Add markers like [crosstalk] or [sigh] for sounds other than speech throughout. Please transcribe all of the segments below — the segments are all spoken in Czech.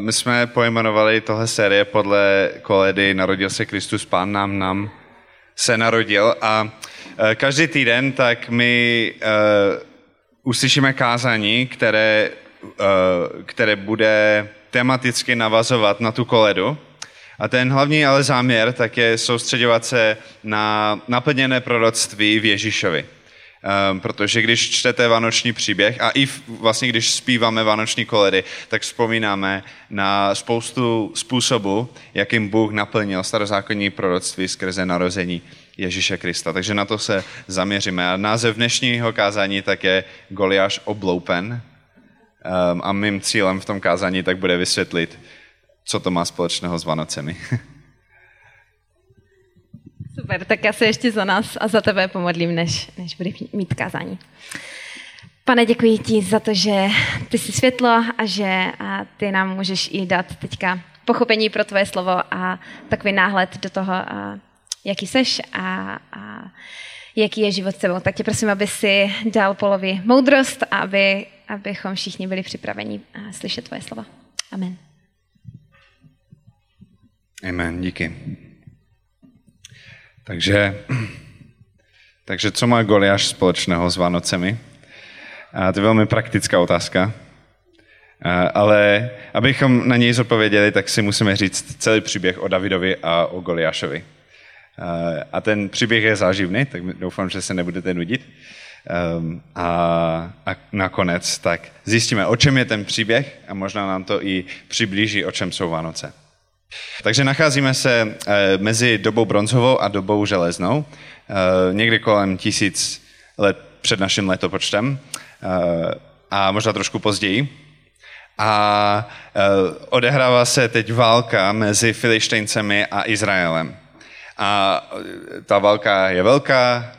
My jsme pojmenovali tohle série podle koledy Narodil se Kristus, Pán nám, nám se narodil a e, každý týden tak my uh, uslyšíme kázání, které, uh, které bude tematicky navazovat na tu koledu. A ten hlavní ale záměr tak je soustředovat se na naplněné proroctví v Ježíšovi. Um, protože když čtete vánoční příběh a i vlastně když zpíváme vánoční koledy, tak vzpomínáme na spoustu způsobů, jakým Bůh naplnil starozákonní proroctví skrze narození Ježíše Krista. Takže na to se zaměříme. A název dnešního kázání tak je Goliáš obloupen. Um, a mým cílem v tom kázání tak bude vysvětlit, co to má společného s Vánocemi. [laughs] Super, tak já se ještě za nás a za tebe pomodlím, než, než bude mít kázání. Pane, děkuji ti za to, že ty jsi světlo a že a ty nám můžeš i dát teďka pochopení pro tvoje slovo a takový náhled do toho, a jaký seš a, a jaký je život s tebou. Tak tě prosím, aby si dal polovi moudrost a aby, abychom všichni byli připraveni slyšet tvoje slovo. Amen. Amen, díky. Takže, takže co má Goliáš společného s Vánocemi? A to je velmi praktická otázka. A, ale abychom na něj zodpověděli, tak si musíme říct celý příběh o Davidovi a o Goliášovi. A, ten příběh je záživný, tak doufám, že se nebudete nudit. Um, a, a nakonec tak zjistíme, o čem je ten příběh a možná nám to i přiblíží, o čem jsou Vánoce. Takže nacházíme se eh, mezi dobou bronzovou a dobou železnou, eh, někdy kolem tisíc let před naším letopočtem eh, a možná trošku později. A odehrává se teď válka mezi Filištejncemi a Izraelem. A ta válka je velká,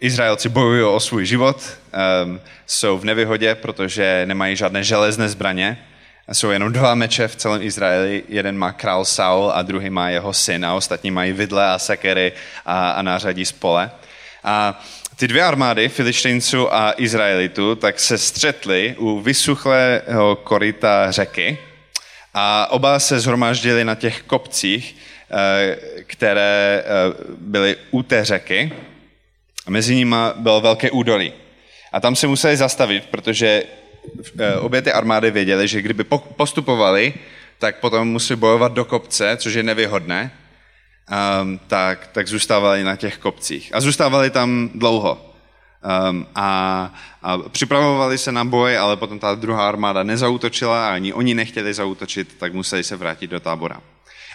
Izraelci bojují o svůj život, jsou v nevyhodě, protože nemají žádné železné zbraně, jsou jenom dva meče v celém Izraeli. Jeden má král Saul a druhý má jeho syn a ostatní mají vidle a sekery a, a nářadí z pole. A ty dvě armády, Filištejnců a Izraelitů, tak se střetly u vysuchlého koryta řeky a oba se zhromáždili na těch kopcích, eh, které eh, byly u té řeky. A mezi nimi bylo velké údolí. A tam se museli zastavit, protože obě ty armády věděly, že kdyby postupovali, tak potom musí bojovat do kopce, což je nevýhodné, um, tak, tak zůstávali na těch kopcích. A zůstávali tam dlouho. Um, a, a připravovali se na boj, ale potom ta druhá armáda nezautočila a ani oni nechtěli zautočit, tak museli se vrátit do tábora.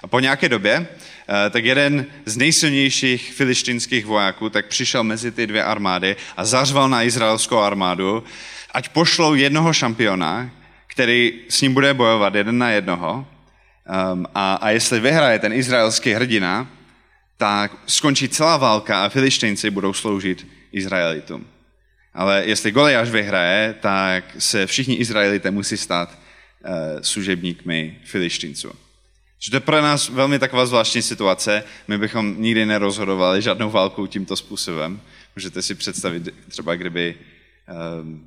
A po nějaké době, uh, tak jeden z nejsilnějších filištinských vojáků tak přišel mezi ty dvě armády a zařval na izraelskou armádu, ať pošlou jednoho šampiona, který s ním bude bojovat jeden na jednoho um, a, a jestli vyhraje ten izraelský hrdina, tak skončí celá válka a filištejnci budou sloužit Izraelitům. Ale jestli Goliáš vyhraje, tak se všichni Izraelité musí stát uh, služebníkmi filištinců. Že to je pro nás velmi taková zvláštní situace. My bychom nikdy nerozhodovali žádnou válkou tímto způsobem. Můžete si představit třeba, kdyby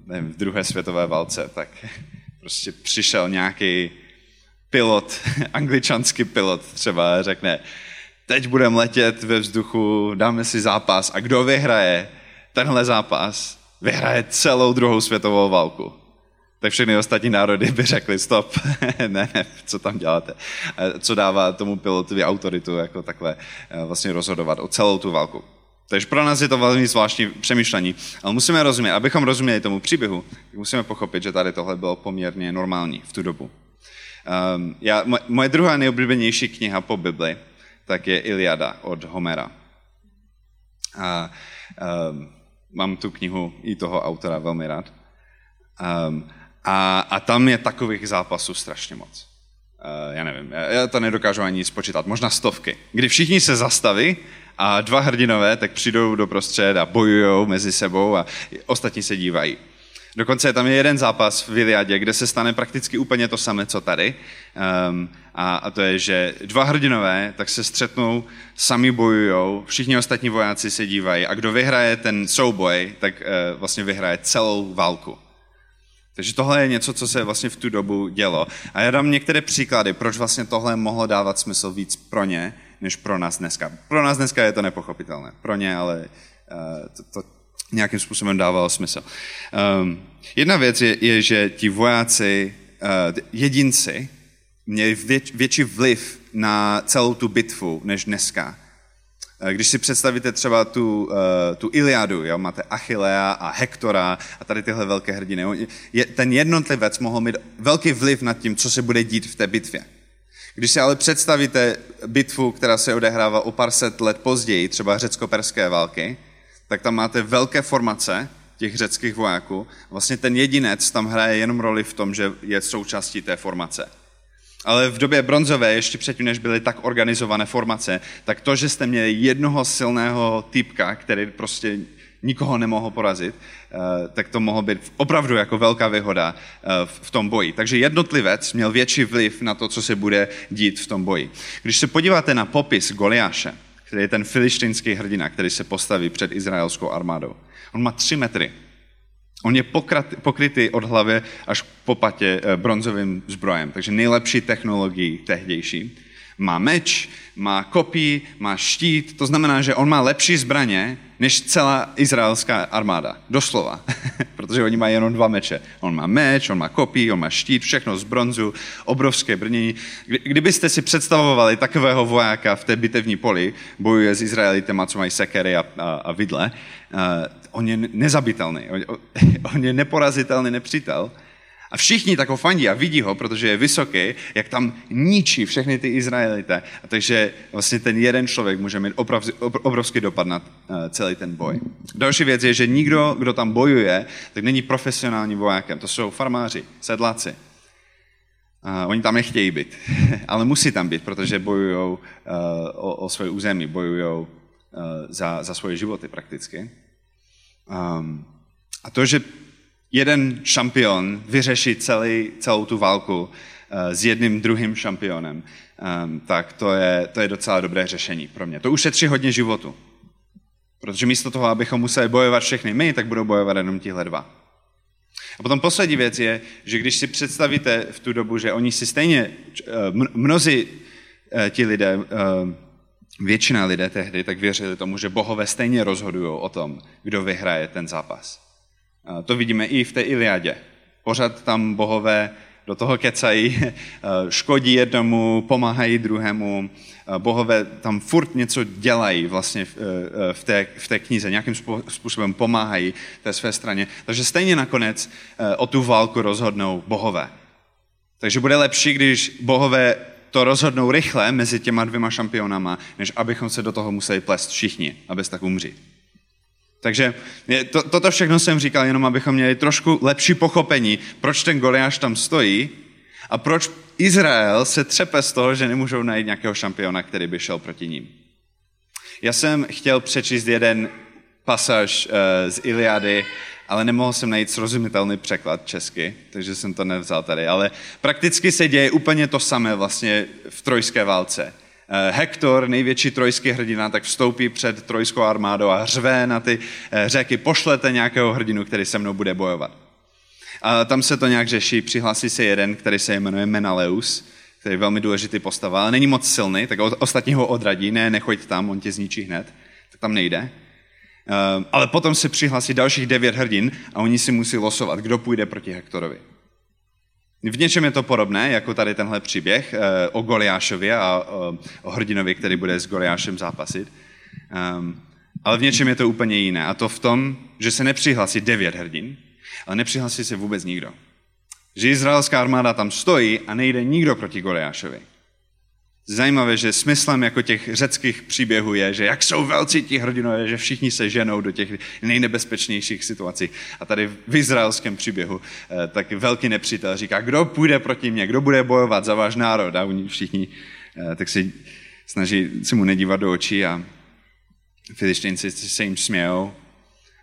nevím, v druhé světové válce, tak [laughs] prostě přišel nějaký pilot, [laughs] angličanský pilot třeba řekne, teď budeme letět ve vzduchu, dáme si zápas a kdo vyhraje tenhle zápas, vyhraje celou druhou světovou válku. Tak všechny ostatní národy by řekli, stop, [laughs] ne, ne, co tam děláte. Co dává tomu pilotovi autoritu, jako takhle eh, vlastně rozhodovat o celou tu válku. Takže pro nás je to velmi zvláštní přemýšlení. Ale musíme rozumět, abychom rozuměli tomu příběhu, musíme pochopit, že tady tohle bylo poměrně normální v tu dobu. Um, já, moje druhá nejoblíbenější kniha po Bibli, tak je Iliada od Homera. A, um, mám tu knihu i toho autora velmi rád. Um, a, a tam je takových zápasů strašně moc. Uh, já nevím, já to nedokážu ani spočítat, možná stovky, kdy všichni se zastaví a dva hrdinové tak přijdou do prostřed a bojují mezi sebou a ostatní se dívají. Dokonce tam je jeden zápas v Iliadě, kde se stane prakticky úplně to samé, co tady. Um, a, a to je, že dva hrdinové tak se střetnou, sami bojují, všichni ostatní vojáci se dívají a kdo vyhraje ten souboj, tak uh, vlastně vyhraje celou válku. Takže tohle je něco, co se vlastně v tu dobu dělo. A já dám některé příklady, proč vlastně tohle mohlo dávat smysl víc pro ně, než pro nás dneska. Pro nás dneska je to nepochopitelné. Pro ně ale uh, to, to nějakým způsobem dávalo smysl. Um, jedna věc je, je, že ti vojáci, uh, jedinci, měli věč, větší vliv na celou tu bitvu než dneska. Eh, když si představíte třeba tu, uh, tu Iliadu, jo, máte Achillea a Hektora a tady tyhle velké hrdiny, ten jednotlivec mohl mít velký vliv nad tím, co se bude dít v té bitvě. Když si ale představíte bitvu, která se odehrává o pár set let později, třeba řecko-perské války, tak tam máte velké formace těch řeckých vojáků. Vlastně ten jedinec tam hraje jenom roli v tom, že je součástí té formace. Ale v době bronzové, ještě předtím, než byly tak organizované formace, tak to, že jste měli jednoho silného typka, který prostě nikoho nemohl porazit, eh, tak to mohlo být opravdu jako velká výhoda eh, v tom boji. Takže jednotlivec měl větší vliv na to, co se bude dít v tom boji. Když se podíváte na popis Goliáše, který je ten filištinský hrdina, který se postaví před izraelskou armádou, on má tři metry. On je pokrytý od hlavy až po patě eh, bronzovým zbrojem, takže nejlepší technologií tehdejší. Má meč, má kopí, má štít, to znamená, že on má lepší zbraně než celá izraelská armáda. Doslova. [laughs] Protože oni mají jenom dva meče. On má meč, on má kopí, on má štít, všechno z bronzu, obrovské brnění. Kdybyste si představovali takového vojáka v té bitevní poli, bojuje s Izraelitema, co mají sekery a, a, a vidle, uh, on je nezabitelný, on, [laughs] on je neporazitelný nepřítel. A všichni tak ho fandí a vidí ho, protože je vysoký, jak tam ničí všechny ty Izraelité. A takže vlastně ten jeden člověk může mít oprav, obrovský dopad na uh, celý ten boj. Další věc je, že nikdo, kdo tam bojuje, tak není profesionálním vojákem. To jsou farmáři, sedláci. Uh, oni tam nechtějí být, [laughs] ale musí tam být, protože bojují uh, o, o své území, bojují uh, za, za svoje životy prakticky. Um, a to, že jeden šampion vyřeší celý, celou tu válku uh, s jedním druhým šampionem, um, tak to je, to je docela dobré řešení pro mě. To ušetří hodně životu. Protože místo toho, abychom museli bojovat všechny my, tak budou bojovat jenom tihle dva. A potom poslední věc je, že když si představíte v tu dobu, že oni si stejně, uh, mnozí uh, ti lidé, většina lidé tehdy tak věřili tomu, že bohové stejně rozhodují o tom, kdo vyhraje ten zápas. To vidíme i v té Iliadě. Pořád tam bohové do toho kecají, [laughs] škodí jednomu, pomáhají druhému. Bohové tam furt něco dělají vlastně v té, v té knize, nějakým způsobem pomáhají té své straně. Takže stejně nakonec o tu válku rozhodnou bohové. Takže bude lepší, když bohové to rozhodnou rychle mezi těma dvěma šampionama, než abychom se do toho museli plést všichni, abys tak umřít. Takže to, toto všechno jsem říkal jenom, abychom měli trošku lepší pochopení, proč ten Goliáš tam stojí a proč Izrael se třepe z toho, že nemůžou najít nějakého šampiona, který by šel proti ním. Já jsem chtěl přečíst jeden pasáž uh, z Iliady, ale nemohl jsem najít srozumitelný překlad česky, takže jsem to nevzal tady. Ale prakticky se děje úplně to samé vlastně v trojské válce. Eh, Hektor, největší trojský hrdina, tak vstoupí před trojskou armádou a řve na ty eh, řeky, pošlete nějakého hrdinu, který se mnou bude bojovat. A tam se to nějak řeší, přihlásí se jeden, který se jmenuje Menaleus, který je velmi důležitý postava, ale není moc silný, tak ostatní ho odradí, ne, nechoď tam, on tě zničí hned, tak tam nejde. Eh, ale potom se přihlásí dalších devět hrdin a oni si musí losovat, kdo půjde proti Hektorovi. V něčem je to podobné, jako tady tenhle příběh eh, o Goliášovi a o hrdinovi, který bude s Goliášem zápasit. Ehm, ale v něčem je to úplně jiné. A to v tom, že se nepřihlásí devět hrdin, ale nepřihlásí se vůbec nikdo. Že izraelská armáda tam stojí a nejde nikdo proti Goliášovi. Zajímavé, že smyslem jako těch řeckých příběhů je, že jak jsou velcí ti hrdinové, že všichni se ženou do těch nejnebezpečnějších situací. A tady v izraelském příběhu eh, tak velký nepřítel říká, kdo půjde proti mně, kdo bude bojovat za váš národ. A oni všichni eh, tak se snaží se mu nedívat do očí a filištinci se jim smějou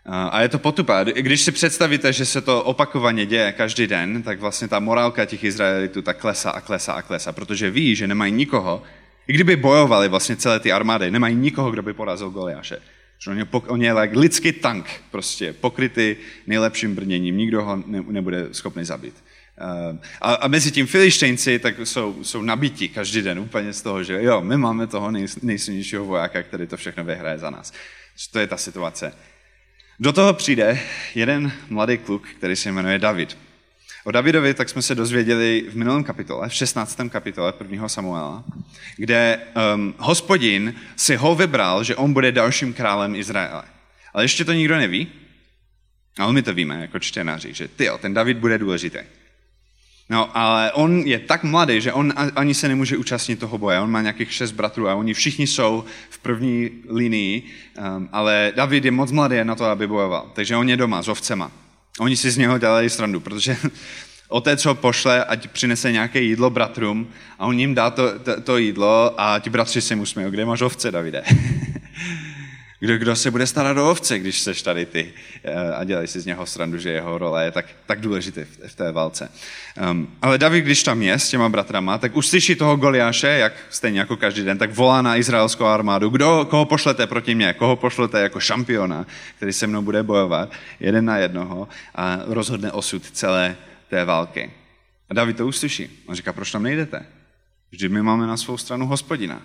a je to potupa. Když si představíte, že se to opakovaně děje každý den, tak vlastně ta morálka těch Izraelitů tak klesá a klesá a klesá, protože ví, že nemají nikoho, i kdyby bojovali vlastně celé ty armády, nemají nikoho, kdo by porazil Goliáše. On je, on je like lidský tank, prostě pokrytý nejlepším brněním, nikdo ho ne, nebude schopný zabít. Uh, a, a mezi tím filištejnci tak jsou, jsou nabití každý den úplně z toho, že jo, my máme toho nej, nejsilnějšího vojáka, který to všechno vyhraje za nás. To je ta situace. Do toho přijde jeden mladý kluk, který se jmenuje David. O Davidovi tak jsme se dozvěděli v minulém kapitole, v 16. kapitole prvního Samuela, kde um, hospodin si ho vybral, že on bude dalším králem Izraele. Ale ještě to nikdo neví, ale my to víme jako čtenáři, že ty, ten David bude důležitý. No, ale on je tak mladý, že on ani se nemůže účastnit toho boje. On má nějakých šest bratrů a oni všichni jsou v první linii, um, ale David je moc mladý na to, aby bojoval. Takže on je doma s ovcema. Oni si z něho dělají srandu, protože [laughs] otec ho pošle, ať přinese nějaké jídlo bratrům a on jim dá to, to, to jídlo a ti bratři se mu smějí, kde máš ovce, Davide? [laughs] kdo, kdo se bude starat o ovce, když seš tady ty eh, a dělají si z něho srandu, že jeho role je tak, tak důležitý v, v té válce. Um, ale David, když tam je s těma bratrama, tak už slyší toho Goliáše, jak stejně jako každý den, tak volá na izraelskou armádu, kdo, koho pošlete proti mně, koho pošlete jako šampiona, který se mnou bude bojovat, jeden na jednoho a rozhodne osud celé té války. A David to uslyší. On říká, proč tam nejdete? Vždyť my máme na svou stranu hospodina.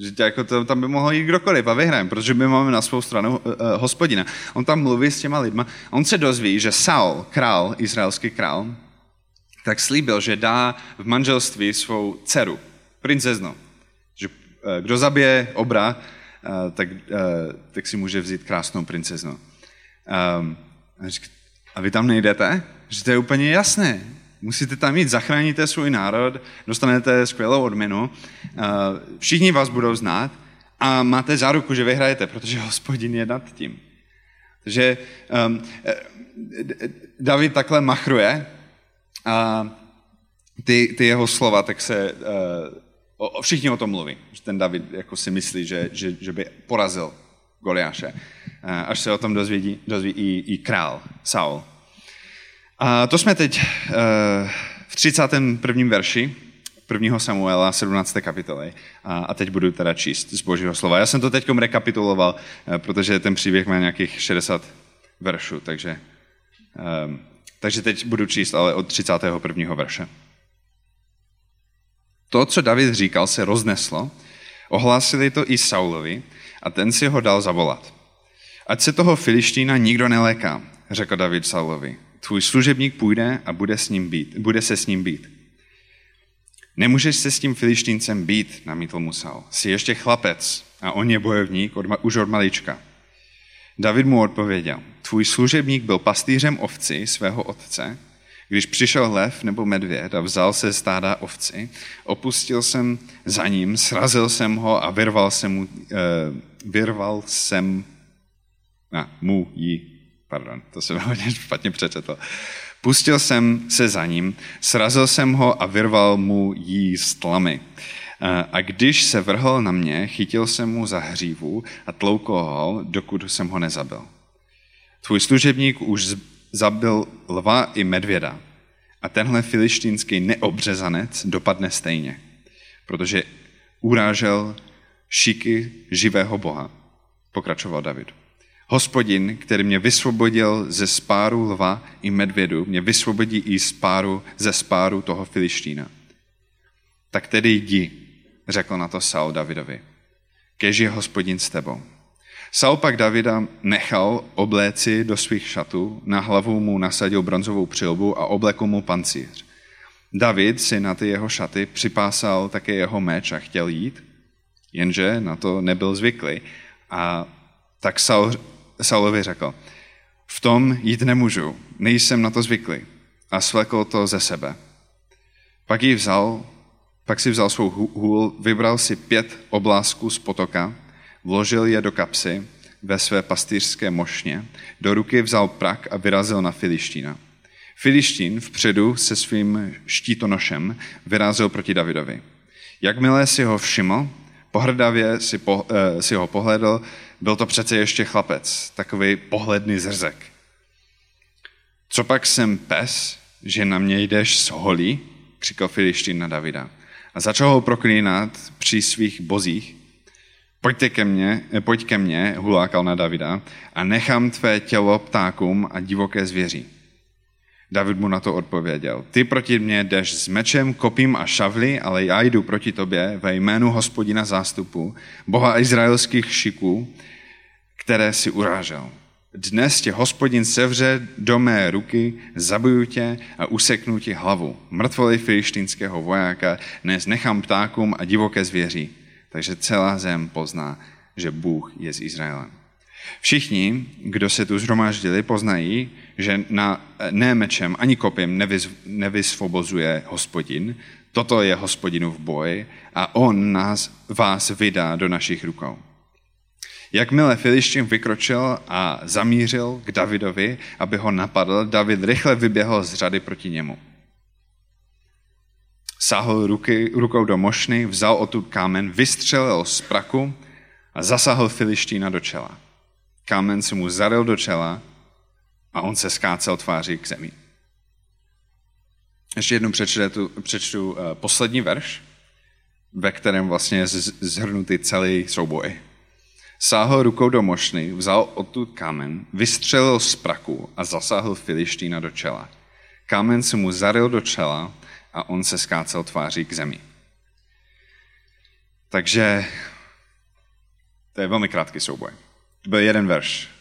Že tě jako to, tam by mohl jít kdokoliv a vyhrajeme, protože my máme na svou stranu uh, hospodina. On tam mluví s těma lidma. On se dozví, že Saul, král, izraelský král, tak slíbil, že dá v manželství svou dceru, princeznu. Že uh, kdo zabije obra, uh, tak, uh, tak si může vzít krásnou princeznu. Um, a vy tam nejdete? Že to je úplně jasné. Musíte tam jít, zachráníte svůj národ, dostanete skvělou odměnu, eh, všichni vás budou znát a máte záruku, že vyhrajete, protože hospodin je nad tím. Takže um, David takhle machruje a ty, ty jeho slova, tak se uh, všichni o tom mluví. Že ten David jako si myslí, že, že, že by porazil Goliáše. Až se o tom dozví, dozví i, i král Saul. A to jsme teď uh, v 31. verši 1. Samuela, 17. kapitoly. A, teď budu teda číst z Božího slova. Já jsem to teď rekapituloval, uh, protože ten příběh má nějakých 60 veršů, takže, um, takže teď budu číst ale od 31. verše. To, co David říkal, se rozneslo, ohlásili to i Saulovi a ten si ho dal zavolat. Ať se toho filištína nikdo neléká, řekl David Saulovi tvůj služebník půjde a bude, s ním být, bude se s ním být. Nemůžeš se s tím filištíncem být, namítl Musal. Jsi ještě chlapec a on je bojovník od, už od malička. David mu odpověděl, tvůj služebník byl pastýřem ovci svého otce, když přišel lev nebo medvěd a vzal se stáda ovci, opustil jsem za ním, srazil jsem ho a vyrval jsem mu, uh, vyrval jsem na, mu ji Pardon, to jsem [laughs] hodně špatně přečetl. Pustil jsem se za ním, srazil jsem ho a vyrval mu jí z tlamy. A když se vrhl na mě, chytil jsem mu za hřívu a tloukl ho, dokud jsem ho nezabil. Tvůj služebník už zabil lva i medvěda a tenhle filištínský neobřezanec dopadne stejně, protože urážel šiky živého Boha, pokračoval David. Hospodin, který mě vysvobodil ze spáru lva i medvědu, mě vysvobodí i spáru, ze spáru toho Filištína. Tak tedy jdi, řekl na to Saul Davidovi. Kež je hospodin s tebou. Saul pak Davida nechal obléci do svých šatů, na hlavu mu nasadil bronzovou přilbu a oblekl mu pancíř. David si na ty jeho šaty připásal také jeho meč a chtěl jít, jenže na to nebyl zvyklý. A tak Saul Saulovi řekl, v tom jít nemůžu, nejsem na to zvyklý. A svlekl to ze sebe. Pak ji vzal, pak si vzal svou hůl, vybral si pět oblásků z potoka, vložil je do kapsy ve své pastýřské mošně, do ruky vzal prak a vyrazil na Filištína. Filištín vpředu se svým štítonošem vyrazil proti Davidovi. Jakmile si ho všiml, pohrdavě si, po, eh, si ho pohledl, byl to přece ještě chlapec, takový pohledný zrzek. Co pak jsem pes, že na mě jdeš s holí? křikl Filištín na Davida. A začal ho proklínat při svých bozích. Pojďte ke mně, pojď ke mně, hulákal na Davida, a nechám tvé tělo ptákům a divoké zvěří. David mu na to odpověděl. Ty proti mně jdeš s mečem, kopím a šavli, ale já jdu proti tobě ve jménu hospodina zástupu, boha izraelských šiků, které si urážel. Dnes tě hospodin sevře do mé ruky, zabiju tě a useknu ti hlavu. Mrtvoli filištínského vojáka dnes nechám ptákům a divoké zvěří. Takže celá zem pozná, že Bůh je z Izraelem. Všichni, kdo se tu zhromáždili, poznají, že na, ne mečem ani kopím nevys, nevysvobozuje hospodin. Toto je hospodinův boj a on nás, vás vydá do našich rukou. Jakmile Filištín vykročil a zamířil k Davidovi, aby ho napadl, David rychle vyběhl z řady proti němu. Sáhl ruky, rukou do mošny, vzal odtud kámen, vystřelil z praku a zasahl Filištína do čela. Kámen se mu zaril do čela a on se skácel tváří k zemi. Ještě jednou přečtu, přečtu uh, poslední verš, ve kterém vlastně je zhrnutý celý souboj. Sáhl rukou do mošny, vzal odtud kámen, vystřelil z praku a zasáhl Filištína do čela. Kámen se mu zaril do čela a on se skácel tváří k zemi. Takže to je velmi krátký souboj. To byl jeden verš.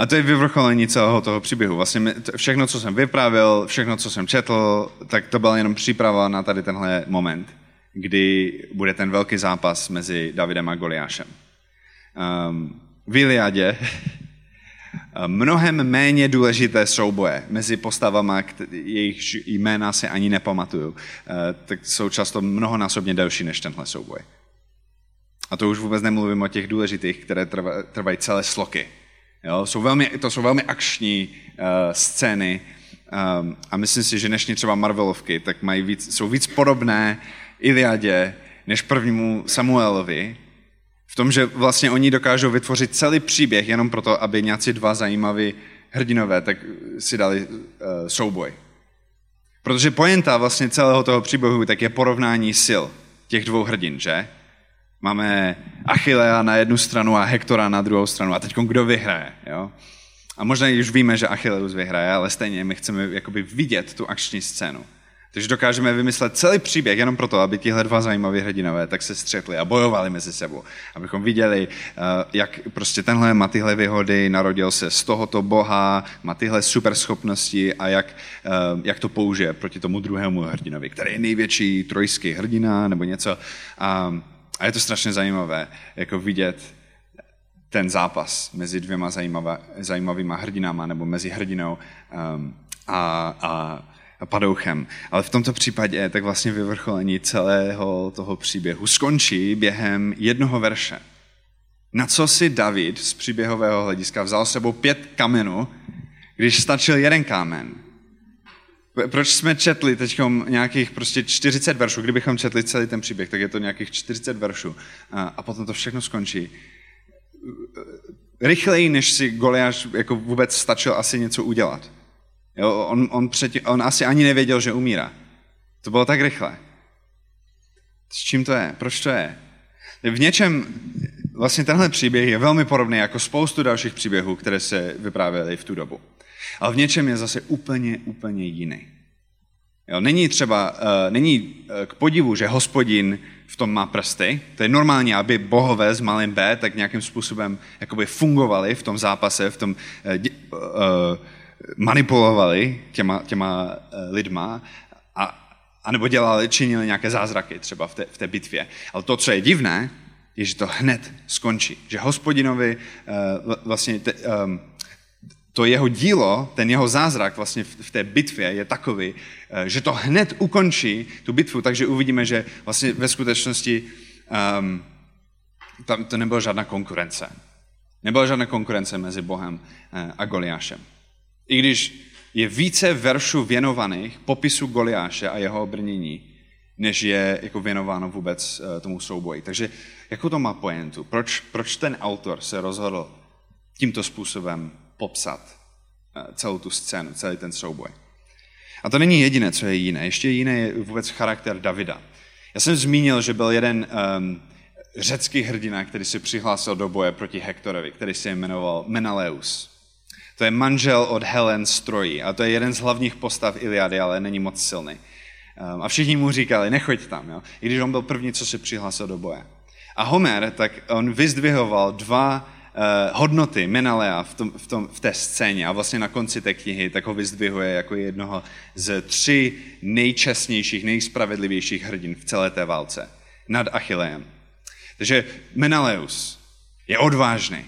A to je vyvrcholení celého toho příběhu. Vlastně všechno, co jsem vypravil, všechno, co jsem četl, tak to byla jenom příprava na tady tenhle moment, kdy bude ten velký zápas mezi Davidem a Goliášem. Um, v Iliadě [laughs] mnohem méně důležité souboje mezi postavama, jejich jména se ani nepamatuju, eh, tak jsou často mnohonásobně delší než tenhle souboj. A to už vůbec nemluvím o těch důležitých, které trvají celé sloky. Jo? Jsou velmi, to jsou velmi akční uh, scény um, a myslím si, že dnešní třeba Marvelovky tak mají víc, jsou víc podobné Iliadě než prvnímu Samuelovi, v tom, že vlastně oni dokážou vytvořit celý příběh jenom proto, aby nějací dva zajímaví hrdinové tak si dali uh, souboj. Protože poenta vlastně celého toho příběhu tak je porovnání sil těch dvou hrdin, že? Máme Achillea na jednu stranu a Hektora na druhou stranu. A teď kdo vyhraje? Jo? A možná už víme, že Achilleus vyhraje, ale stejně my chceme jakoby vidět tu akční scénu. Takže dokážeme vymyslet celý příběh jenom proto, aby tihle dva zajímaví hrdinové tak se střetli a bojovali mezi sebou. Abychom viděli, eh, jak prostě tenhle má tyhle výhody, narodil se z tohoto boha, má tyhle super schopnosti a jak, eh, jak to použije proti tomu druhému hrdinovi, který je největší trojský hrdina nebo něco. A a je to strašně zajímavé, jako vidět ten zápas mezi dvěma zajímavé, zajímavýma hrdinama, nebo mezi hrdinou um, a, a padouchem. Ale v tomto případě tak vlastně vyvrcholení celého toho příběhu skončí během jednoho verše. Na co si David z příběhového hlediska vzal sebou pět kamenů, když stačil jeden kámen? Proč jsme četli teď nějakých prostě 40 veršů, kdybychom četli celý ten příběh, tak je to nějakých 40 veršů a, a potom to všechno skončí. Rychleji, než si Goliáš jako vůbec stačil asi něco udělat. Jo, on, on, předtím, on asi ani nevěděl, že umírá. To bylo tak rychle. S čím to je? Proč to je? V něčem, vlastně tenhle příběh je velmi podobný jako spoustu dalších příběhů, které se vyprávěly v tu dobu. Ale v něčem je zase úplně, úplně jiný. Jo, není třeba, uh, není uh, k podivu, že hospodin v tom má prsty. To je normální, aby bohové s malým b tak nějakým způsobem jakoby fungovali v tom zápase, v tom uh, uh, manipulovali těma, těma lidma a, anebo dělali, činili nějaké zázraky třeba v té, v té bitvě. Ale to, co je divné, je, že to hned skončí. Že hospodinovi uh, vlastně te, um, to jeho dílo, ten jeho zázrak vlastně v té bitvě je takový, eh, že to hned ukončí tu bitvu, takže uvidíme, že vlastně ve skutečnosti um, tam to nebyla žádná konkurence. Nebyla žádná konkurence mezi Bohem eh, a Goliášem. I když je více veršů věnovaných popisu Goliáše a jeho obrnění, než je jako věnováno vůbec eh, tomu souboji. Takže jakou to má pointu? Proč, proč ten autor se rozhodl tímto způsobem popsat eh, celou tu scénu, celý ten souboj. A to není jediné, co je jiné. Ještě jiné je vůbec charakter Davida. Já jsem zmínil, že byl jeden um, řecký hrdina, který se přihlásil do boje proti Hektorovi, který se jmenoval Menaleus. To je manžel od Helen Strojí a to je jeden z hlavních postav Iliady, ale není moc silný. Um, a všichni mu říkali, nechoď tam, jo? i když on byl první, co se přihlásil do boje. A Homer, tak on vyzdvihoval dva hodnoty Menalea v, tom, v, tom, v té scéně a vlastně na konci té knihy tak ho vyzdvihuje jako jednoho z tři nejčestnějších, nejspravedlivějších hrdin v celé té válce nad Achilleem. Takže Menaleus je odvážný.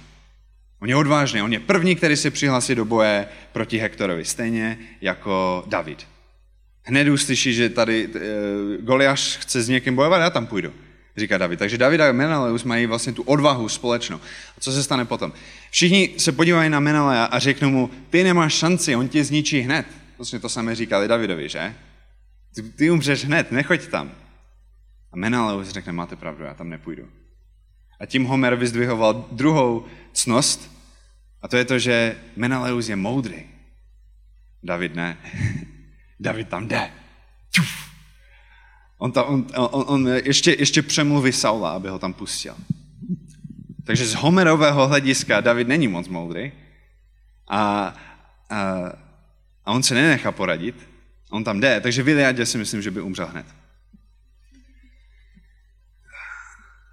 On je odvážný, on je první, který se přihlásí do boje proti Hektorovi, stejně jako David. Hned uslyší, že tady e, Goliáš chce s někým bojovat, já tam půjdu, říká David. Takže David a Menaleus mají vlastně tu odvahu společnou. A co se stane potom? Všichni se podívají na Menalea a řeknou mu, ty nemáš šanci, on tě zničí hned. Vlastně to samé říkali Davidovi, že? Ty, ty umřeš hned, nechoď tam. A Menaleus řekne, máte pravdu, já tam nepůjdu. A tím Homer vyzdvihoval druhou cnost, a to je to, že Menaleus je moudrý. David ne. [laughs] David tam jde. On, ta, on, on, on ještě, ještě přemluví Saula, aby ho tam pustil. Takže z Homerového hlediska David není moc moudrý a, a, a on se nenechá poradit. On tam jde, takže v Iliadě si myslím, že by umřel hned.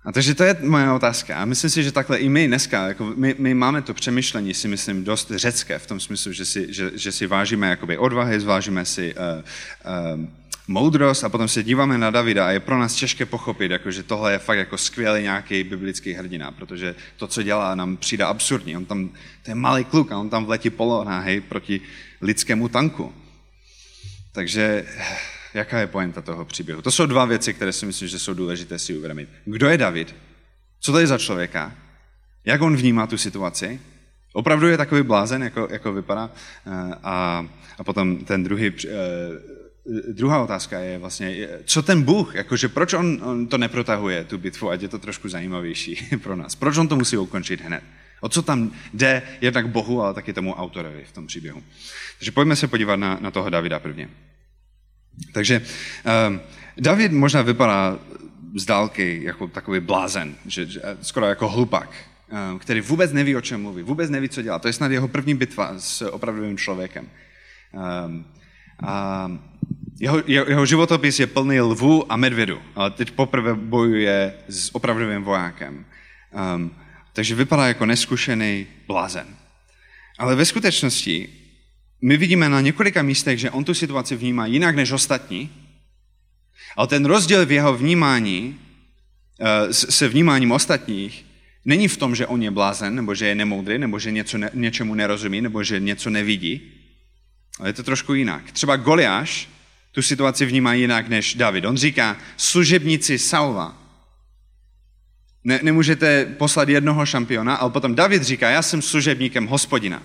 A takže to je moje otázka. A myslím si, že takhle i my dneska, jako my, my máme to přemýšlení, si myslím, dost řecké v tom smyslu, že si, že, že si vážíme jakoby odvahy, zvážíme si uh, uh, moudrost a potom se díváme na Davida a je pro nás těžké pochopit, jako, že tohle je fakt jako skvělý nějaký biblický hrdina, protože to, co dělá, nám přijde absurdní. On tam, to je malý kluk a on tam vletí polonáhej proti lidskému tanku. Takže jaká je pointa toho příběhu? To jsou dva věci, které si myslím, že jsou důležité si uvědomit. Kdo je David? Co to je za člověka? Jak on vnímá tu situaci? Opravdu je takový blázen, jako, jako vypadá? Eh, a, a potom ten druhý, eh, druhá otázka je vlastně, co ten Bůh, jakože proč on, on to neprotahuje, tu bitvu, ať je to trošku zajímavější [laughs] pro nás? Proč on to musí ukončit hned? O co tam jde jednak Bohu, ale taky tomu autorovi v tom příběhu. Takže pojďme se podívat na, na toho Davida prvně. Takže um, David možná vypadá z dálky jako takový blázen, že, že, skoro jako hlupak, um, který vůbec neví, o čem mluví, vůbec neví, co dělá. To je snad jeho první bitva s opravdovým člověkem. Um, a jeho, jeho, životopis je plný lvů a medvědu, ale teď poprvé bojuje s opravdovým vojákem. Um, takže vypadá jako neskušený blázen. Ale ve skutečnosti my vidíme na několika místech, že on tu situaci vnímá jinak než ostatní, ale ten rozdíl v jeho vnímání eh, se vnímáním ostatních není v tom, že on je blázen, nebo že je nemoudrý, nebo že něco ne, něčemu nerozumí, nebo že něco nevidí, ale je to trošku jinak. Třeba Goliáš tu situaci vnímá jinak než David. On říká, služebníci Saula. Ne, nemůžete poslat jednoho šampiona, ale potom David říká, já jsem služebníkem hospodina.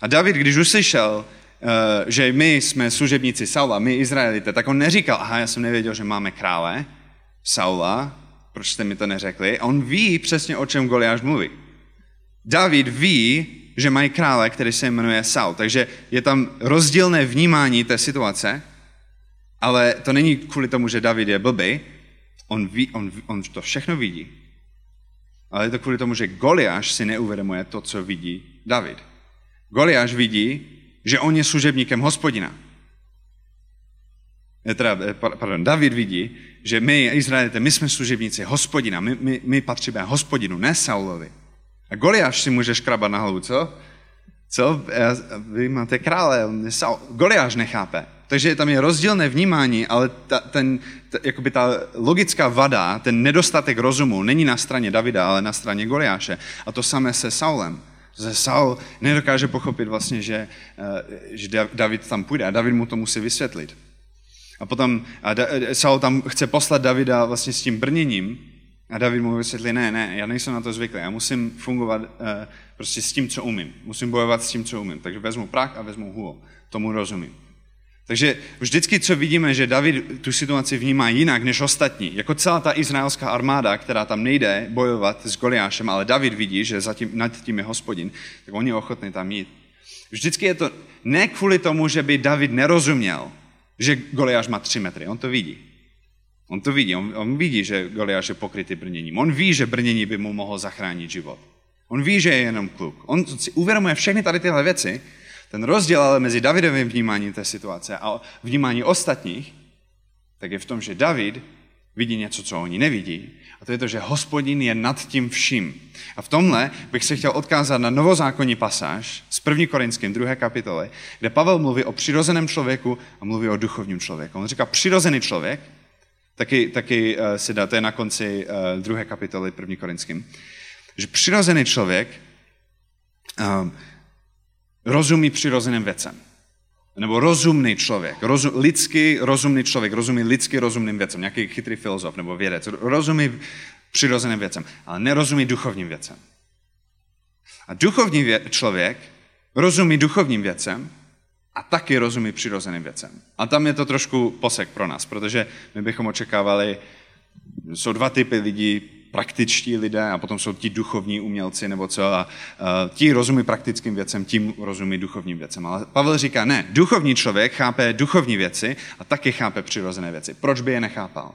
A David, když uslyšel, uh, že my jsme služebníci Saula, my Izraelité, tak on neříkal, aha, já jsem nevěděl, že máme krále Saula, proč jste mi to neřekli? On ví přesně, o čem Goliáš mluví. David ví, že mají krále, který se jmenuje Saul. Takže je tam rozdílné vnímání té situace, ale to není kvůli tomu, že David je blbý, on, ví, on, on to všechno vidí. Ale je to kvůli tomu, že Goliáš si neuvědomuje to, co vidí David. Goliáš vidí, že on je služebníkem hospodina. Teda, eh, pardon, David vidí, že my, Izraelité, my jsme služebníci hospodina, my, my, my patříme hospodinu, ne Saulovi. A Goliáš si může škrabat na hlavu, co? Co? Vy máte krále, on je Saul. Goliáš nechápe. Takže tam je rozdílné vnímání, ale ta, ten, ta, jakoby ta logická vada, ten nedostatek rozumu není na straně Davida, ale na straně Goliáše. A to samé se Saulem. Že Saul nedokáže pochopit vlastně, že, eh, že David tam půjde a David mu to musí vysvětlit. A potom a Saul tam chce poslat Davida vlastně s tím brněním a David mu vysvětlí, ne, ne, já nejsem na to zvyklý, já musím fungovat uh, prostě s tím, co umím. Musím bojovat s tím, co umím. Takže vezmu prach a vezmu hůl. Tomu rozumím. Takže vždycky, co vidíme, že David tu situaci vnímá jinak než ostatní, jako celá ta izraelská armáda, která tam nejde bojovat s Goliášem, ale David vidí, že zatím, nad tím je hospodin, tak on je ochotný tam jít. Vždycky je to ne kvůli tomu, že by David nerozuměl, že Goliáš má tři metry, on to vidí. On to vidí, on, on vidí, že Goliáš je pokrytý brněním. On ví, že brnění by mu mohlo zachránit život. On ví, že je jenom kluk. On si uvědomuje všechny tady tyhle věci. Ten rozdíl ale mezi Davidovým vnímáním té situace a vnímání ostatních, tak je v tom, že David vidí něco, co oni nevidí. A to je to, že hospodin je nad tím vším. A v tomhle bych se chtěl odkázat na novozákonní pasáž z 1. Korinským 2. kapitoly, kde Pavel mluví o přirozeném člověku a mluví o duchovním člověku. On říká přirozený člověk, taky, taky uh, si dá, to je na konci uh, druhé kapitoly 1. Korinským, že přirozený člověk um, rozumí přirozeným věcem nebo rozumný člověk, rozum, lidský rozumný člověk, rozumí lidsky rozumným věcem, nějaký chytrý filozof nebo vědec, rozumí přirozeným věcem, ale nerozumí duchovním věcem. A duchovní vě- člověk rozumí duchovním věcem a taky rozumí přirozeným věcem. A tam je to trošku posek pro nás, protože my bychom očekávali, jsou dva typy lidí, praktičtí lidé a potom jsou ti duchovní umělci nebo co a uh, ti rozumí praktickým věcem, tím rozumí duchovním věcem. Ale Pavel říká, ne, duchovní člověk chápe duchovní věci a taky chápe přirozené věci. Proč by je nechápal?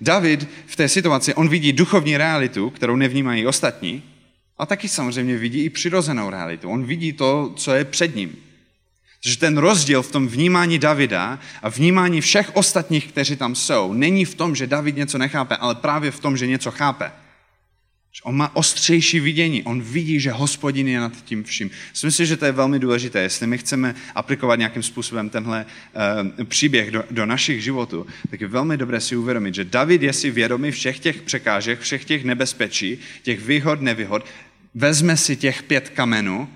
David v té situaci, on vidí duchovní realitu, kterou nevnímají ostatní, a taky samozřejmě vidí i přirozenou realitu. On vidí to, co je před ním. Že ten rozdíl v tom vnímání Davida a vnímání všech ostatních, kteří tam jsou, není v tom, že David něco nechápe, ale právě v tom, že něco chápe. Že on má ostřejší vidění, on vidí, že hospodin je nad tím vším. Myslím si, že to je velmi důležité. Jestli my chceme aplikovat nějakým způsobem tenhle uh, příběh do, do našich životů, tak je velmi dobré si uvědomit, že David je si vědomý všech těch překážek, všech těch nebezpečí, těch výhod, nevýhod. Vezme si těch pět kamenů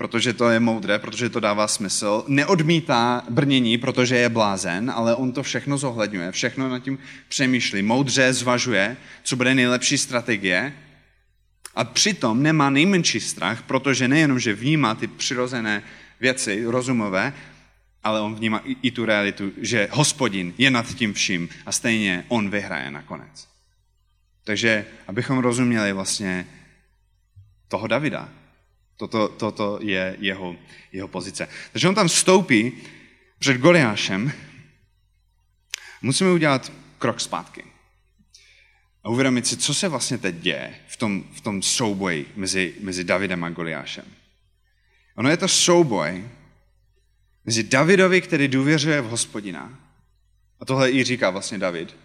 protože to je moudré, protože to dává smysl. Neodmítá brnění, protože je blázen, ale on to všechno zohledňuje, všechno nad tím přemýšlí, moudře zvažuje, co bude nejlepší strategie a přitom nemá nejmenší strach, protože nejenom, že vnímá ty přirozené věci, rozumové, ale on vnímá i, i tu realitu, že hospodin je nad tím vším a stejně on vyhraje nakonec. Takže abychom rozuměli vlastně toho Davida, Toto, toto je jeho, jeho pozice. Takže on tam vstoupí před Goliášem. Musíme udělat krok zpátky. A uvědomit si, co se vlastně teď děje v tom, v tom souboji mezi, mezi Davidem a Goliášem. Ono je to souboj mezi Davidovi, který důvěřuje v hospodina. A tohle i říká vlastně David.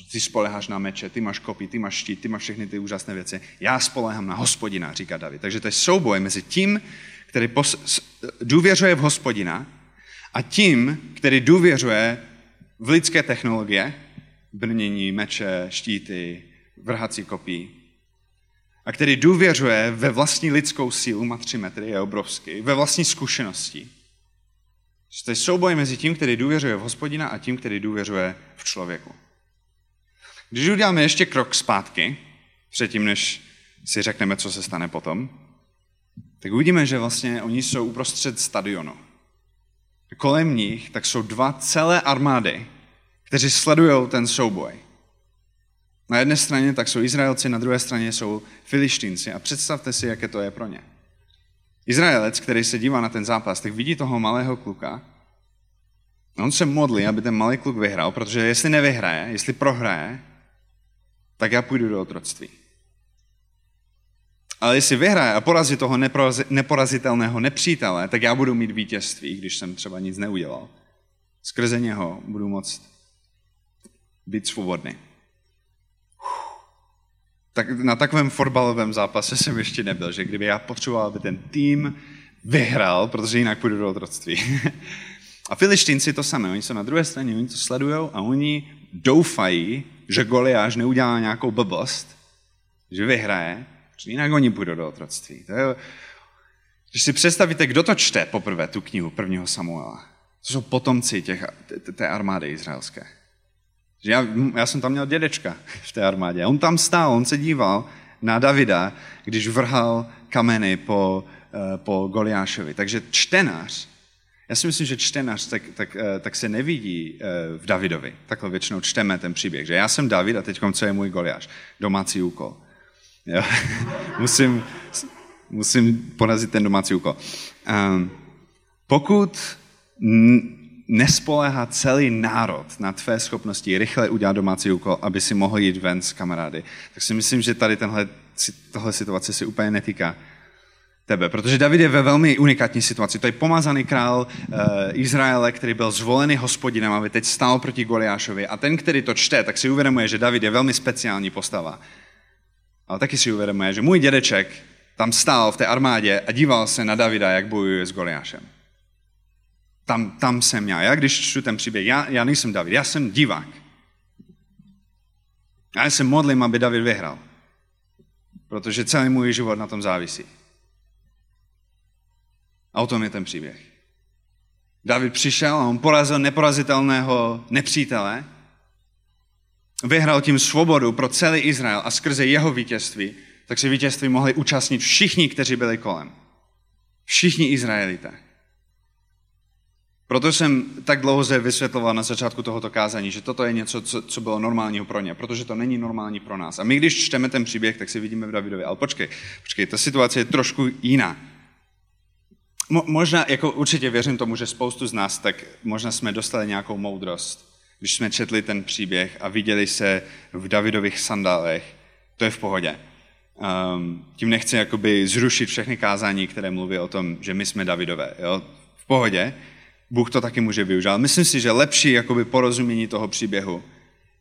Eh, ty spoleháš na meče, ty máš kopí, ty máš štít, ty máš všechny ty úžasné věci. Já spolehám na hospodina, říká David. Takže to je souboj mezi tím, který pos- důvěřuje v hospodina a tím, který důvěřuje v lidské technologie, brnění, meče, štíty, vrhací kopí, a který důvěřuje ve vlastní lidskou sílu, má tři metry, je obrovský, ve vlastní zkušenosti. To je souboj mezi tím, který důvěřuje v hospodina a tím, který důvěřuje v člověku. Když uděláme ještě krok zpátky, předtím, než si řekneme, co se stane potom, tak uvidíme, že vlastně oni jsou uprostřed stadionu. Kolem nich tak jsou dva celé armády, kteří sledují ten souboj. Na jedné straně tak jsou Izraelci, na druhé straně jsou Filištínci. A představte si, jaké to je pro ně. Izraelec, který se dívá na ten zápas, tak vidí toho malého kluka. A on se modlí, aby ten malý kluk vyhrál, protože jestli nevyhraje, jestli prohraje, tak já půjdu do otroctví. Ale jestli vyhraje a porazí toho neporazitelného nepřítele, tak já budu mít vítězství, když jsem třeba nic neudělal. Skrze něho budu moct být svobodný. Tak na takovém fotbalovém zápase jsem ještě nebyl, že kdyby já potřeboval, aby ten tým vyhrál, protože jinak půjdu do otroctví. [laughs] a filištínci to samé, oni jsou na druhé straně, oni to sledují a oni doufají, že Goliáš neudělá nějakou blbost, že vyhraje, že jinak oni půjdou do otroctví. To je, když si představíte, kdo to čte poprvé, tu knihu prvního Samuela, to jsou potomci těch, té armády izraelské. Já, já jsem tam měl dědečka v té armádě. On tam stál, on se díval na Davida, když vrhal kameny po, eh, po Goliášovi. Takže čtenář já si myslím, že čtenář tak, tak, eh, tak se nevidí eh, v Davidovi. Takhle většinou čteme ten příběh, že já jsem David a teď co je můj Goliáš? Domácí úkol. Jo? [laughs] musím, musím porazit ten domácí úkol. Um, pokud nespoléhá celý národ na tvé schopnosti rychle udělat domácí úkol, aby si mohl jít ven s kamarády, tak si myslím, že tady tenhle, tohle situace se úplně netýká tebe. Protože David je ve velmi unikátní situaci. To je pomazaný král uh, Izraele, který byl zvolený hospodinem, aby teď stál proti Goliášovi. A ten, který to čte, tak si uvědomuje, že David je velmi speciální postava. Ale taky si uvědomuje, že můj dědeček tam stál v té armádě a díval se na Davida, jak bojuje s Goliášem. Tam, tam jsem já. Já když čtu ten příběh, já, já nejsem David, já jsem divák. Já se modlím, aby David vyhrál. Protože celý můj život na tom závisí. A o tom je ten příběh. David přišel a on porazil neporazitelného nepřítele, vyhrál tím svobodu pro celý Izrael a skrze jeho vítězství, tak se vítězství mohli účastnit všichni, kteří byli kolem. Všichni Izraelité. Proto jsem tak dlouho vysvětloval na začátku tohoto kázání, že toto je něco, co, co bylo normálního pro ně, protože to není normální pro nás. A my, když čteme ten příběh, tak si vidíme v Davidovi, ale počkej, počkej, ta situace je trošku jiná. Mo, možná, jako určitě věřím tomu, že spoustu z nás, tak možná jsme dostali nějakou moudrost, když jsme četli ten příběh a viděli se v Davidových sandálech, to je v pohodě. Um, tím nechci jakoby zrušit všechny kázání, které mluví o tom, že my jsme Davidové. Jo? V pohodě, Bůh to taky může využít. myslím si, že lepší jakoby porozumění toho příběhu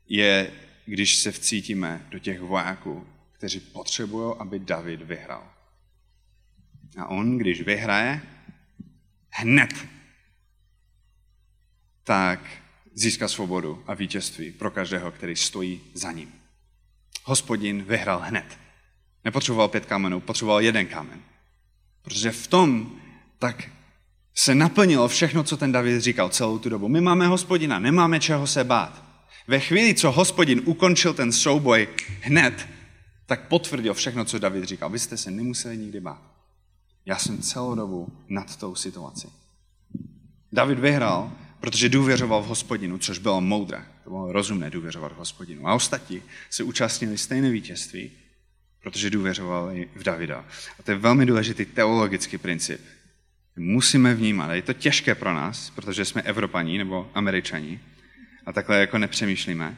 je, když se vcítíme do těch vojáků, kteří potřebují, aby David vyhrál. A on, když vyhraje, hned, tak získá svobodu a vítězství pro každého, který stojí za ním. Hospodin vyhrál hned. Nepotřeboval pět kamenů, potřeboval jeden kámen. Protože v tom tak se naplnilo všechno, co ten David říkal celou tu dobu. My máme hospodina, nemáme čeho se bát. Ve chvíli, co hospodin ukončil ten souboj hned, tak potvrdil všechno, co David říkal. Vy jste se nemuseli nikdy bát. Já jsem celou dobu nad tou situací. David vyhrál, protože důvěřoval v hospodinu, což bylo moudré. To bylo rozumné důvěřovat v hospodinu. A ostatní se účastnili stejné vítězství, protože důvěřovali v Davida. A to je velmi důležitý teologický princip. Musíme vnímat, je to těžké pro nás, protože jsme Evropaní nebo Američani, a takhle jako nepřemýšlíme,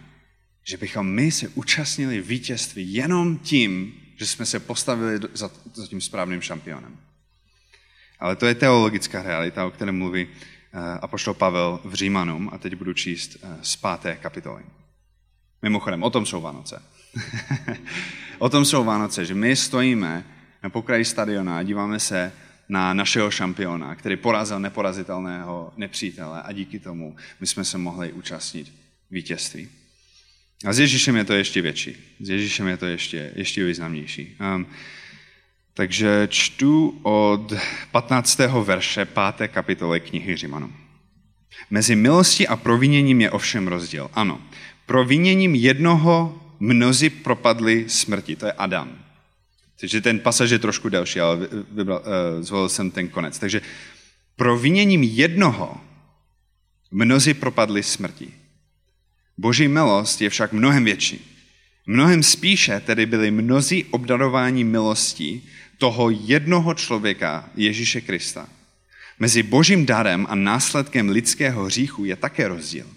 že bychom my se účastnili vítězství jenom tím, že jsme se postavili za, za tím správným šampionem. Ale to je teologická realita, o které mluví uh, apoštol Pavel v Římanům a teď budu číst uh, z páté kapitoly. Mimochodem, o tom jsou Vánoce. [laughs] o tom jsou Vánoce, že my stojíme na pokraji stadiona a díváme se na našeho šampiona, který porazil neporazitelného nepřítele a díky tomu my jsme se mohli účastnit vítězství. A s Ježíšem je to ještě větší. S Ježíšem je to ještě, ještě významnější. Um, takže čtu od 15. verše 5. kapitoly knihy Římanů. Mezi milostí a proviněním je ovšem rozdíl. Ano, proviněním jednoho mnozí propadli smrti, to je Adam. Takže ten pasaž je trošku delší, ale vybral, uh, zvolil jsem ten konec. Takže proviněním jednoho mnozí propadli smrti. Boží milost je však mnohem větší. Mnohem spíše tedy byli mnozí obdarováni milostí toho jednoho člověka, Ježíše Krista. Mezi božím darem a následkem lidského hříchu je také rozdíl.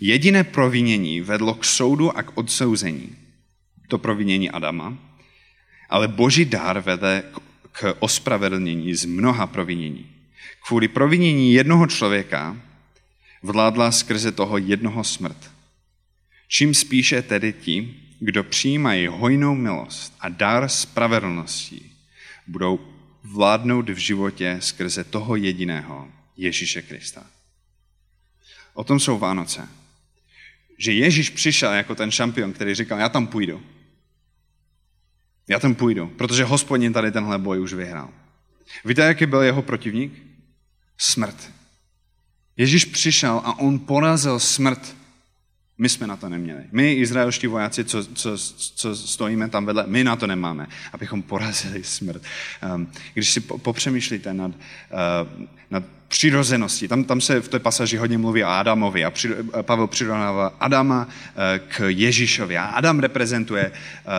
Jediné provinění vedlo k soudu a k odsouzení. To provinění Adama. Ale boží dar vede k ospravedlnění z mnoha provinění. Kvůli provinění jednoho člověka vládla skrze toho jednoho smrt. Čím spíše tedy ti, kdo přijímají hojnou milost a dar spravedlnosti, budou vládnout v životě skrze toho jediného, Ježíše Krista. O tom jsou Vánoce. Že Ježíš přišel jako ten šampion, který říkal, já tam půjdu. Já tam půjdu, protože hospodin tady tenhle boj už vyhrál. Víte, jaký byl jeho protivník? Smrt. Ježíš přišel a on porazil smrt my jsme na to neměli. My, izraelští vojáci, co, co, co stojíme tam vedle, my na to nemáme, abychom porazili smrt. Um, když si popřemýšlíte nad, uh, nad přirozeností, tam, tam se v té pasaži hodně mluví o Adamovi a při, Pavel přirovnává Adama uh, k Ježíšovi. A Adam reprezentuje uh,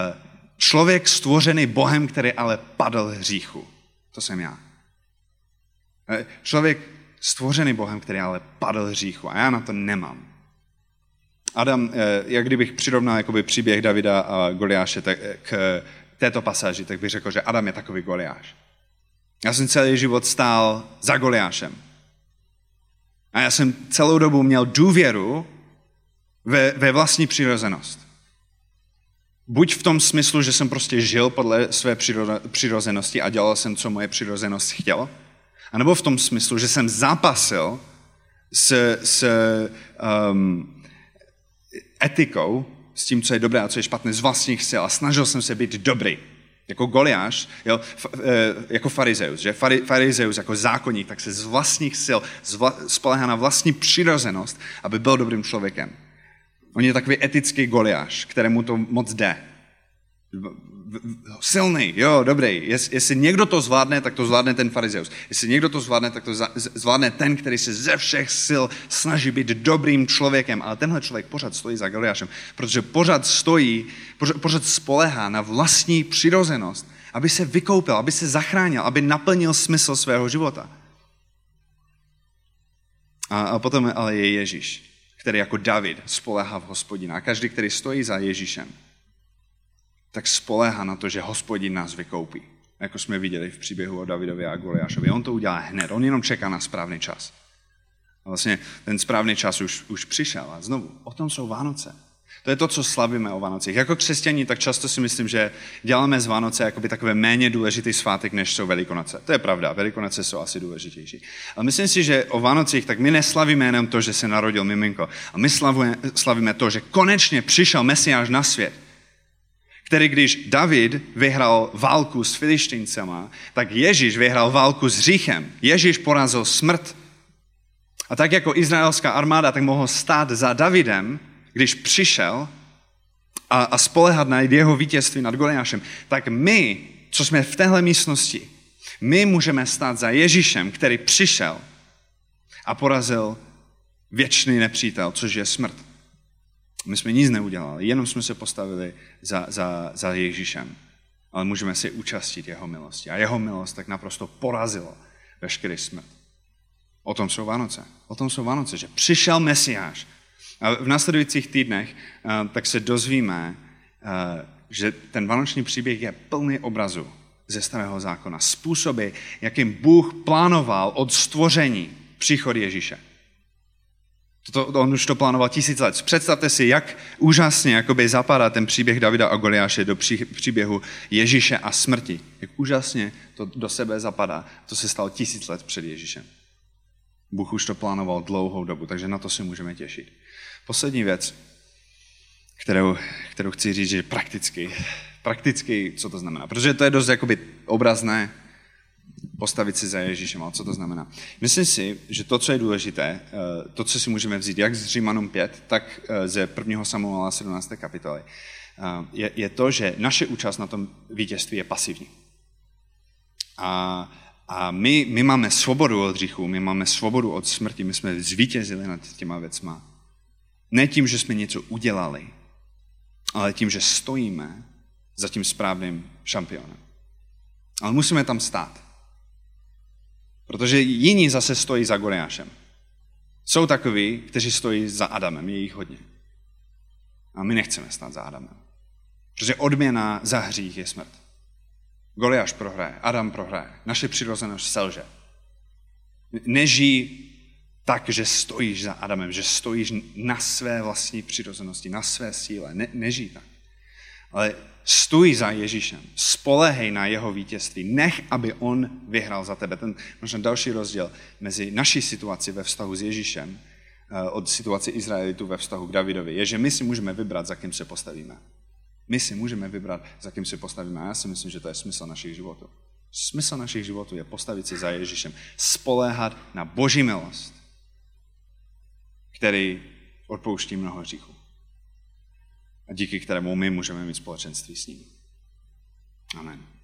člověk stvořený Bohem, který ale padl hříchu. To jsem já. Člověk stvořený Bohem, který ale padl hříchu a já na to nemám. Adam, eh, jak kdybych přirovnal jakoby příběh Davida a Goliáše tak, eh, k této pasáži, tak bych řekl, že Adam je takový Goliáš. Já jsem celý život stál za Goliášem. A já jsem celou dobu měl důvěru ve, ve vlastní přirozenost. Buď v tom smyslu, že jsem prostě žil podle své přirozenosti a dělal jsem, co moje přirozenost chtěla, anebo v tom smyslu, že jsem zápasil s, s um, etikou, s tím, co je dobré a co je špatné, z vlastních sil a snažil jsem se být dobrý. Jako Goliáš, jo, e, jako farizeus, že farizeus jako zákonník, tak se z vlastních sil spolehá na vlastní přirozenost, aby byl dobrým člověkem. On je takový etický Goliáš, kterému to moc jde. Silný, jo, dobrý. Jest, jestli někdo to zvládne, tak to zvládne ten farizeus. Jestli někdo to zvládne, tak to zvládne ten, který se ze všech sil snaží být dobrým člověkem. Ale tenhle člověk pořád stojí za Goliášem, protože pořád stojí, pořád spolehá na vlastní přirozenost, aby se vykoupil, aby se zachránil, aby naplnil smysl svého života. A, a potom ale je Ježíš který jako David spolehá v hospodina. A každý, který stojí za Ježíšem, tak spolehá na to, že hospodin nás vykoupí. Jako jsme viděli v příběhu o Davidovi a Goliášovi. On to udělá hned, on jenom čeká na správný čas. A vlastně ten správný čas už, už přišel. A znovu, o tom jsou Vánoce. To je to, co slavíme o Vánocích. Jako křesťaní tak často si myslím, že děláme z Vánoce jakoby takové méně důležitý svátek, než jsou Velikonoce. To je pravda, Velikonoce jsou asi důležitější. Ale myslím si, že o Vánocích tak my neslavíme jenom to, že se narodil miminko. A my slavujeme, slavíme to, že konečně přišel Mesiáš na svět který když David vyhrál válku s filištíncema, tak Ježíš vyhrál válku s říchem. Ježíš porazil smrt. A tak jako izraelská armáda tak mohl stát za Davidem, když přišel a, a spolehat na jeho vítězství nad Goliášem, tak my, co jsme v téhle místnosti, my můžeme stát za Ježíšem, který přišel a porazil věčný nepřítel, což je smrt. My jsme nic neudělali, jenom jsme se postavili za, za, za Ježíšem. Ale můžeme si účastit jeho milosti. A jeho milost tak naprosto porazilo veškerý smrt. O tom jsou Vánoce. O tom jsou Vánoce, že přišel Mesiáš, a v následujících týdnech eh, tak se dozvíme, eh, že ten vánoční příběh je plný obrazu ze starého zákona. Způsoby, jakým Bůh plánoval od stvoření příchod Ježíše. To, on už to plánoval tisíc let. Představte si, jak úžasně jakoby zapadá ten příběh Davida a Goliáše do pří, příběhu Ježíše a smrti. Jak úžasně to do sebe zapadá. To se stalo tisíc let před Ježíšem. Bůh už to plánoval dlouhou dobu, takže na to si můžeme těšit. Poslední věc, kterou, kterou chci říct, že prakticky, prakticky, co to znamená. Protože to je dost jakoby obrazné, postavit si za Ježíšem. Ale co to znamená? Myslím si, že to, co je důležité, eh, to, co si můžeme vzít, jak z Římanům 5, tak eh, ze 1. Samuela 17. kapitoly, eh, je, je to, že naše účast na tom vítězství je pasivní. A, a my, my máme svobodu od hříchu, my máme svobodu od smrti, my jsme zvítězili nad těma věcma. Ne tím, že jsme něco udělali, ale tím, že stojíme za tím správným šampionem. Ale musíme tam stát. Protože jiní zase stojí za Goliášem. Jsou takoví, kteří stojí za Adamem, je jich hodně. A my nechceme stát za Adamem. Protože odměna za hřích je smrt. Goliáš prohraje, Adam prohraje, naše přirozenost selže. Nežij tak, že stojíš za Adamem, že stojíš na své vlastní přirozenosti, na své síle. Ne, nežij tak. Ale stůj za Ježíšem, spolehej na jeho vítězství, nech, aby on vyhrál za tebe. Ten možná další rozdíl mezi naší situací ve vztahu s Ježíšem eh, od situace Izraelitů ve vztahu k Davidovi, je, že my si můžeme vybrat, za kým se postavíme. My si můžeme vybrat, za kým se postavíme. A já si myslím, že to je smysl našich životů. Smysl našich životů je postavit si za Ježíšem, spoléhat na Boží milost který odpouští mnoho hříchů. A díky kterému my můžeme mít společenství s ním. Amen.